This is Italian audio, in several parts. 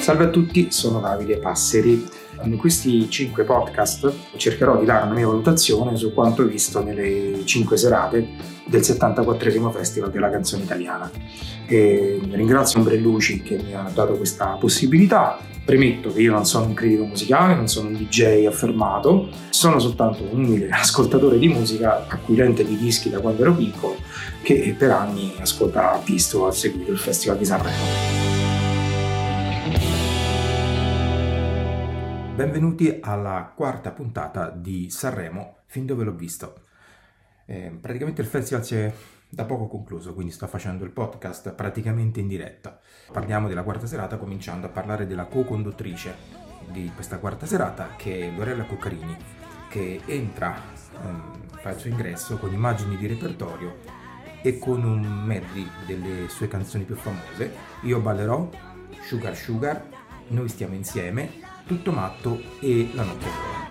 Salve a tutti, sono Davide Passeri. In questi cinque podcast cercherò di dare una mia valutazione su quanto visto nelle cinque serate del 74 Festival della canzone italiana. E ringrazio Ombrelluci che mi ha dato questa possibilità. Premetto che io non sono un critico musicale, non sono un DJ affermato, sono soltanto un umile ascoltatore di musica, acquirente di dischi da quando ero piccolo, che per anni ascolta, ha visto, ha seguito il Festival di Sanremo. Benvenuti alla quarta puntata di Sanremo, fin dove l'ho visto. Eh, praticamente il festival si è da poco concluso, quindi sto facendo il podcast praticamente in diretta. Parliamo della quarta serata cominciando a parlare della co-conduttrice di questa quarta serata che è Lorella Cuccarini, che entra, ehm, fa il suo ingresso con immagini di repertorio e con un medley delle sue canzoni più famose. Io ballerò, Sugar Sugar, Noi stiamo insieme tutto matto e La notte vola.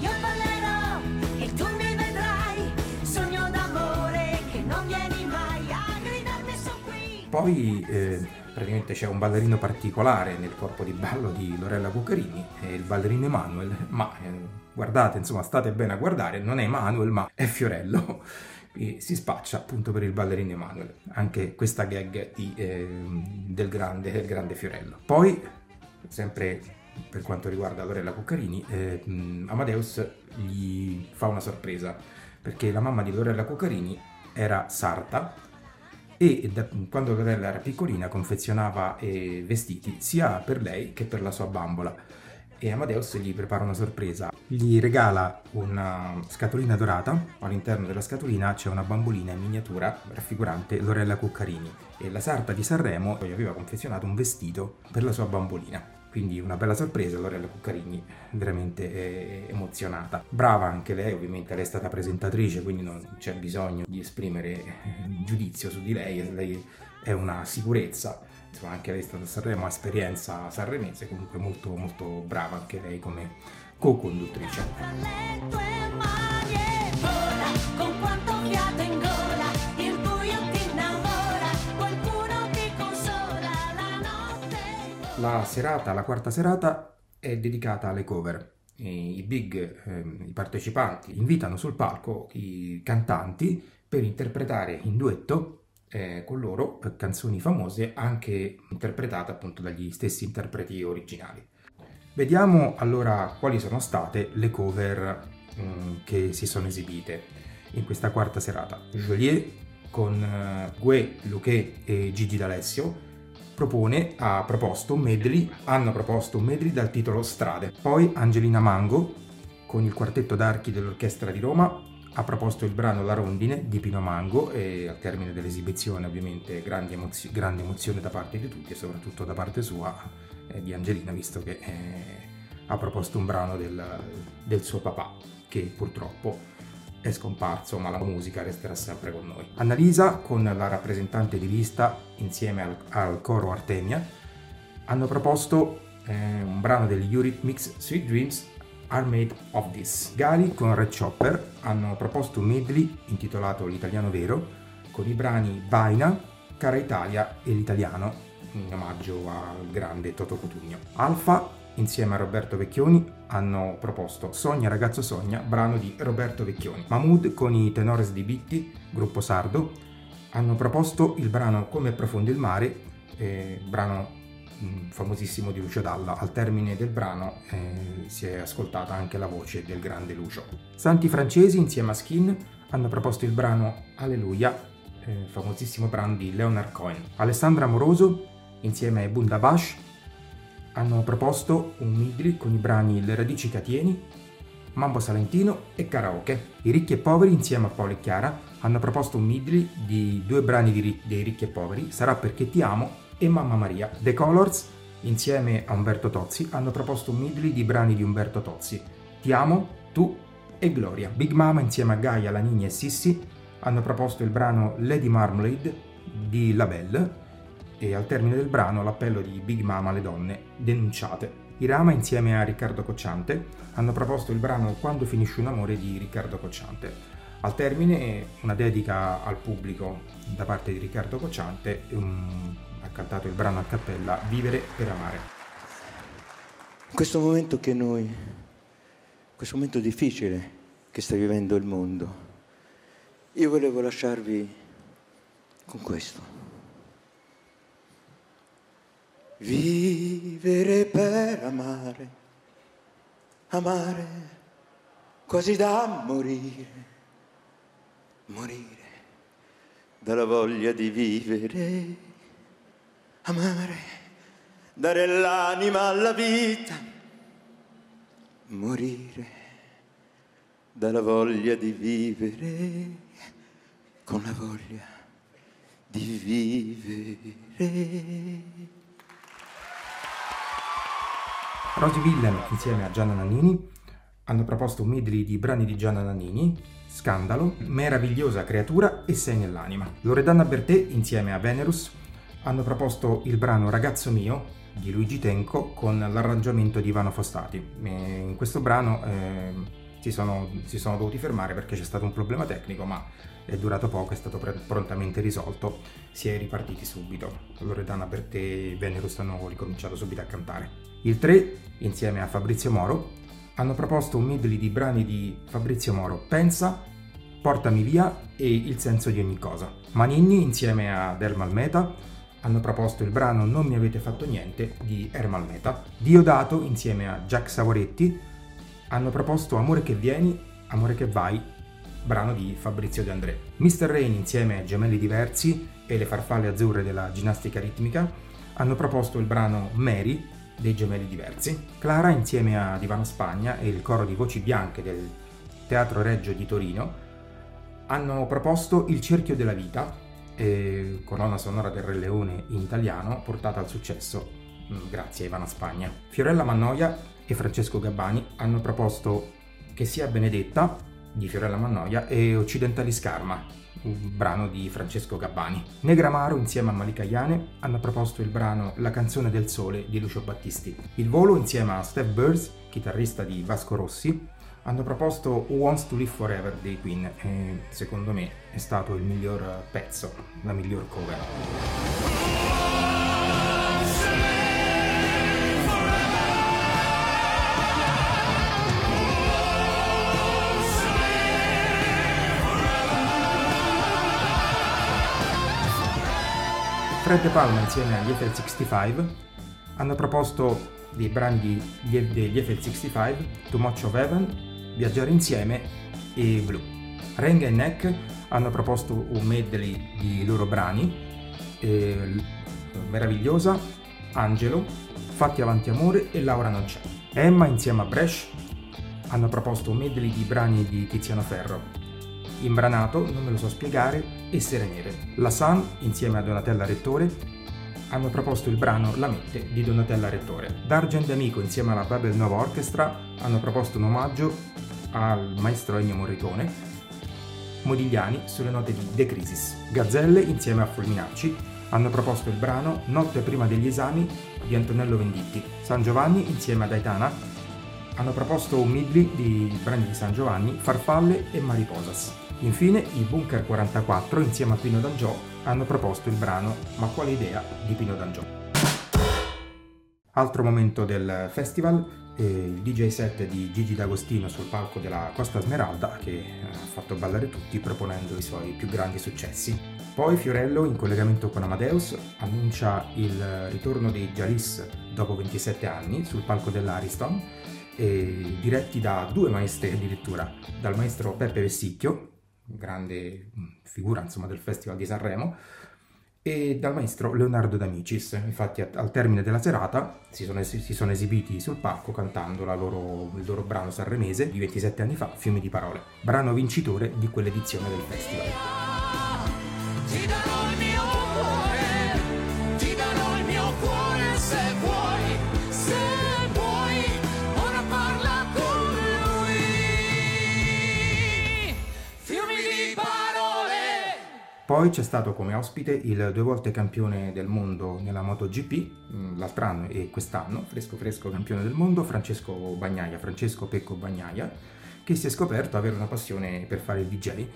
Io ballerò e tu mi vedrai, sogno d'amore che non vieni mai a gridarmi su qui. Poi eh, praticamente c'è un ballerino particolare nel corpo di ballo di Lorella Cuccarini, è il ballerino Emanuel, ma eh, guardate, insomma, state bene a guardare, non è Emanuel ma è Fiorello. E si spaccia appunto per il ballerino Emanuel, anche questa gag di, eh, del, grande, del grande Fiorello. Poi, sempre per quanto riguarda Lorella Cuccarini, eh, Amadeus gli fa una sorpresa perché la mamma di Lorella Cuccarini era sarta e da, quando Lorella era piccolina confezionava eh, vestiti sia per lei che per la sua bambola e Amadeus gli prepara una sorpresa. Gli regala una scatolina dorata, all'interno della scatolina c'è una bambolina in miniatura raffigurante Lorella Cuccarini e la sarta di Sanremo gli aveva confezionato un vestito per la sua bambolina. Quindi una bella sorpresa, Lorella Cuccarini veramente eh, emozionata. Brava anche lei, ovviamente lei è stata presentatrice, quindi non c'è bisogno di esprimere eh, giudizio su di lei, lei è una sicurezza. Insomma, anche lei è stata a Sanremo, ha esperienza sanremese, comunque molto molto brava anche lei come co-conduttrice. La serata, la quarta serata, è dedicata alle cover. I big, ehm, i partecipanti, invitano sul palco i cantanti per interpretare in duetto eh, con loro canzoni famose anche interpretate appunto dagli stessi interpreti originali. Vediamo allora quali sono state le cover mh, mm, che si sono esibite in questa quarta serata. Joliet con uh, Gue, Luque e Gigi D'Alessio propone, ha proposto un medley, hanno proposto un medley dal titolo Strade. Poi Angelina Mango, con il quartetto d'archi dell'Orchestra di Roma, ha proposto il brano La Rondine di Pino Mango e al termine dell'esibizione ovviamente grande, emozio- grande emozione da parte di tutti e soprattutto da parte sua eh, di Angelina visto che eh, ha proposto un brano del, del suo papà che purtroppo è scomparso, ma la musica resterà sempre con noi. Annalisa, con la rappresentante di lista insieme al, al coro Artemia, hanno proposto eh, un brano degli Eurythmics Sweet Dreams Are Made of This. Gali con Red Chopper hanno proposto un medley intitolato L'italiano vero con i brani Vaina, Cara Italia e l'italiano in omaggio al grande Toto Cutugno. Alfa insieme a Roberto Vecchioni, hanno proposto Sogna ragazzo sogna, brano di Roberto Vecchioni. Mahmood con i Tenores di Bitti, gruppo sardo, hanno proposto il brano Come profondo il mare, eh, brano mm, famosissimo di Lucio Dalla. Al termine del brano eh, si è ascoltata anche la voce del grande Lucio. Santi Francesi insieme a Skin hanno proposto il brano Alleluia, eh, famosissimo brano di Leonard Cohen. Alessandra Amoroso insieme a Bundabash hanno proposto un medley con i brani Le radici Catieni, Mambo Salentino e Karaoke. I ricchi e poveri insieme a Paolo e Chiara hanno proposto un medley di due brani di, dei ricchi e poveri, Sarà perché ti amo e Mamma Maria. The Colors insieme a Umberto Tozzi hanno proposto un medley di brani di Umberto Tozzi, Ti amo, tu e Gloria. Big Mama insieme a Gaia, Lanini e Sissi hanno proposto il brano Lady Marmalade di La Belle e al termine del brano l'appello di Big Mama alle donne denunciate. I Rama insieme a Riccardo Cocciante hanno proposto il brano Quando finisce un amore di Riccardo Cocciante. Al termine una dedica al pubblico da parte di Riccardo Cocciante um, cantato il brano a cappella Vivere per amare. In questo momento che noi, questo momento difficile che sta vivendo il mondo, io volevo lasciarvi con questo. Vivere per amare, amare quasi da morire, morire dalla voglia di vivere, amare, dare l'anima alla vita, morire dalla voglia di vivere, con la voglia di vivere. Rosy Willem insieme a Gianna Nannini hanno proposto un medley di brani di Gianna Nannini, Scandalo, Meravigliosa creatura e Sei nell'anima. Loredana Bertè insieme a Venerus hanno proposto il brano Ragazzo mio di Luigi Tenco con l'arrangiamento di Ivano Fostati. E in questo brano eh, si, sono, si, sono, dovuti fermare perché c'è stato un problema tecnico, ma è durato poco, è stato pre- prontamente risolto, si è ripartiti subito. Loredana Bertè e Venerus hanno ricominciato subito a cantare. Il 3, insieme a Fabrizio Moro, hanno proposto un medley di brani di Fabrizio Moro, Pensa, Portami via e Il senso di ogni cosa. Manini, insieme a Ermal Meta, hanno proposto il brano Non mi avete fatto niente di Ermal Meta. Diodato, insieme a Jack Savoretti, hanno proposto Amore che vieni, Amore che vai, brano di Fabrizio De André. Mr. Rain, insieme a Gemelli Diversi e le farfalle azzurre della ginnastica ritmica, hanno proposto il brano Mary dei gemelli diversi. Clara, insieme a Divano Spagna e il coro di voci bianche del Teatro Reggio di Torino, hanno proposto Il cerchio della vita, eh, colonna sonora del Re Leone in italiano, portata al successo mm, grazie a Ivana Spagna. Fiorella Mannoia e Francesco Gabbani hanno proposto Che sia benedetta di Fiorella Mannoia e Occidentali Scarma un brano di Francesco Gabbani. Negramaro insieme a Malika Iane hanno proposto il brano La canzone del sole di Lucio Battisti. Il volo insieme a Steph Burrs, chitarrista di Vasco Rossi, hanno proposto Who Wants to Live Forever dei Queen e secondo me è stato il miglior pezzo, la miglior cover. Fred De Palma insieme agli Eiffel 65 hanno proposto dei brani degli Eiffel 65, Too Much of Heaven, Viaggiare insieme e Blue. Renga e Neck hanno proposto un medley di loro brani, eh, Meravigliosa, Angelo, Fatti avanti amore e Laura non c'è. Emma insieme a Bresh hanno proposto un medley di brani di Tiziano Ferro, Imbranato, non me lo so spiegare, e Serenere. La Sun, insieme a Donatella Rettore, hanno proposto il brano La Mette di Donatella Rettore. D'Argent Amico, insieme alla Babel Nova Orchestra, hanno proposto un omaggio al maestro Ennio Morricone. Modigliani sulle note di De Crisis. Gazzelle, insieme a Fulminacci, hanno proposto il brano Notte prima degli esami di Antonello Venditti. San Giovanni, insieme ad Aitana, hanno proposto un medley di brani di San Giovanni, Farfalle e Mariposas. Infine, i Bunker 44 insieme a Pino D'Angiò hanno proposto il brano Ma quale idea di Pino D'Angiò. Altro momento del festival, eh, il DJ set di Gigi D'Agostino sul palco della Costa Smeralda che ha fatto ballare tutti proponendo i suoi più grandi successi. Poi Fiorello, in collegamento con Amadeus, annuncia il ritorno dei Jalis dopo 27 anni sul palco dell'Ariston, diretti da due maestri addirittura, dal maestro Peppe Vessicchio, grande mm, figura insomma, del Festival di Sanremo, e dal maestro Leonardo D'Amicis. Infatti al termine della serata si sono, si sono esibiti sul palco cantando loro, il loro brano sanremese di 27 anni fa, Fiumi di parole, brano vincitore di quell'edizione del festival. Poi c'è stato come ospite il due volte campione del mondo nella MotoGP, mm, l'altro anno e quest'anno, fresco fresco campione del mondo, Francesco Bagnaia, Francesco Pecco Bagnaia, che si è scoperto avere una passione per fare il DJ.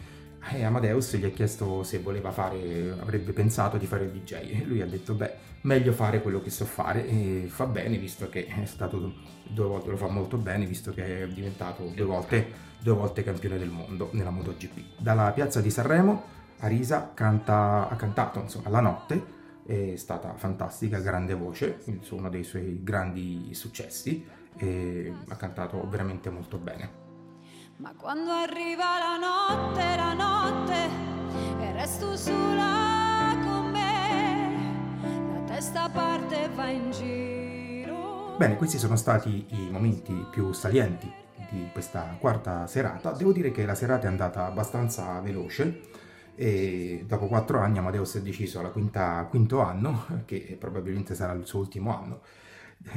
e Amadeus gli ha chiesto se voleva fare, avrebbe pensato di fare il DJ e lui ha detto beh, meglio fare quello che so fare e fa bene visto che è stato due volte, lo fa molto bene visto che è diventato due volte, due volte campione del mondo nella MotoGP. Dalla piazza di Sanremo Arisa canta, ha cantato insomma, la notte, è stata fantastica, grande voce, uno dei suoi grandi successi e ha cantato veramente molto bene. Ma quando arriva la notte, la notte, e resto sola con me, la testa parte e va in giro. Bene, questi sono stati i momenti più salienti di questa quarta serata. Devo dire che la serata è andata abbastanza veloce e dopo quattro anni Amadeus è deciso al quinto anno, che probabilmente sarà il suo ultimo anno,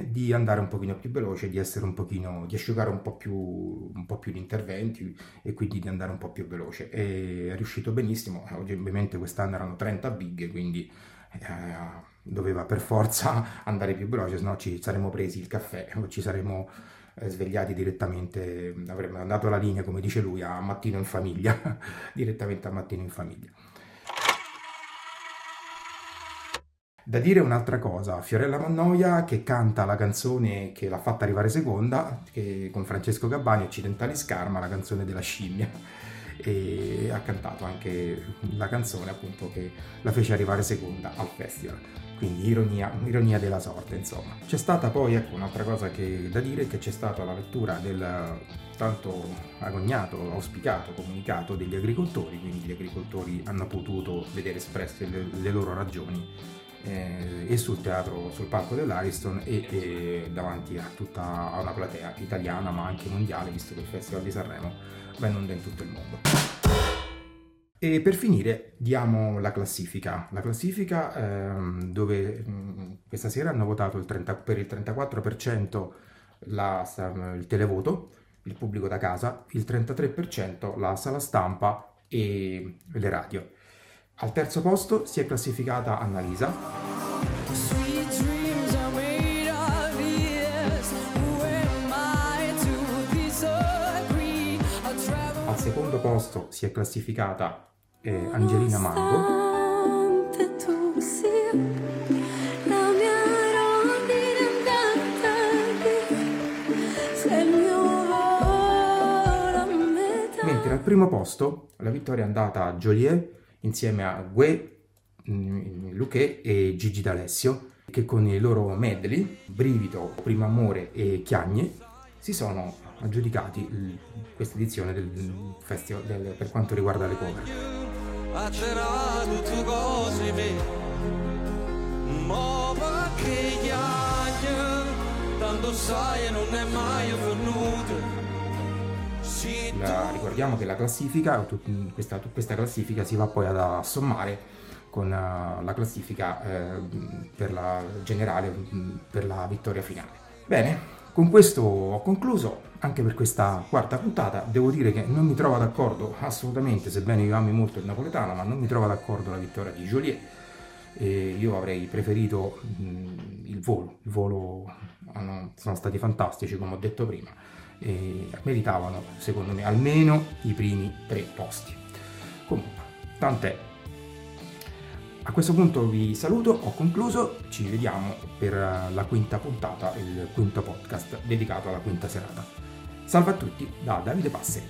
di andare un pochino più veloce, di essere un pochino, di asciugare un po' più, un po più gli interventi e quindi di andare un po' più veloce. E è riuscito benissimo, oggi ovviamente quest'anno erano 30 big, quindi eh, doveva per forza andare più veloce, se no ci saremmo presi il caffè ci saremmo eh, svegliati direttamente, avremmo andato la linea, come dice lui, a mattino in famiglia, direttamente a mattino in famiglia. Da dire un'altra cosa, Fiorella Mannoia che canta la canzone che l'ha fatta arrivare seconda, che, con Francesco Gabbani, Occidentali Scarma, la canzone della scimmia, e ha cantato anche la canzone appunto che la fece arrivare seconda al festival quindi ironia, ironia, della sorte insomma. C'è stata poi ecco, un'altra cosa che, da dire che c'è stata la lettura del tanto agognato, auspicato comunicato degli agricoltori, quindi gli agricoltori hanno potuto vedere espresse le, le loro ragioni eh, e sul teatro, sul palco dell'Ariston e, e davanti a tutta a una platea italiana ma anche mondiale, visto che il Festival di Sanremo va in onda in tutto il mondo. E per finire diamo la classifica, la classifica ehm, dove mh, mm, questa sera hanno votato il 30, per il 34% la, il televoto, il pubblico da casa, il 33% la sala stampa e le radio. Al terzo posto si è classificata Annalisa. Al secondo posto si è classificata eh, Angelina Mango. Mentre al primo posto la vittoria è andata a Joliet insieme a Gue, Luque e Gigi D'Alessio che con i loro medley, Brivido, Primo Amore e Chiagne si sono aggiudicati questa edizione del festival del, per quanto riguarda le cover. La, ricordiamo che la classifica, questa, questa, classifica si va poi ad assommare con uh, la classifica uh, per la generale per la vittoria finale. Bene, con questo ho concluso anche per questa quarta puntata. Devo dire che non mi trovo d'accordo assolutamente, sebbene io ami molto il napoletano, ma non mi trovo d'accordo la vittoria di Joliet. E io avrei preferito mh, il volo. Il volo hanno, sono stati fantastici, come ho detto prima, e meritavano, secondo me, almeno i primi tre posti. Comunque, tant'è. A questo punto vi saluto, ho concluso, ci vediamo per la quinta puntata, il quinto podcast dedicato alla quinta serata. Salve a tutti da Davide Passeri.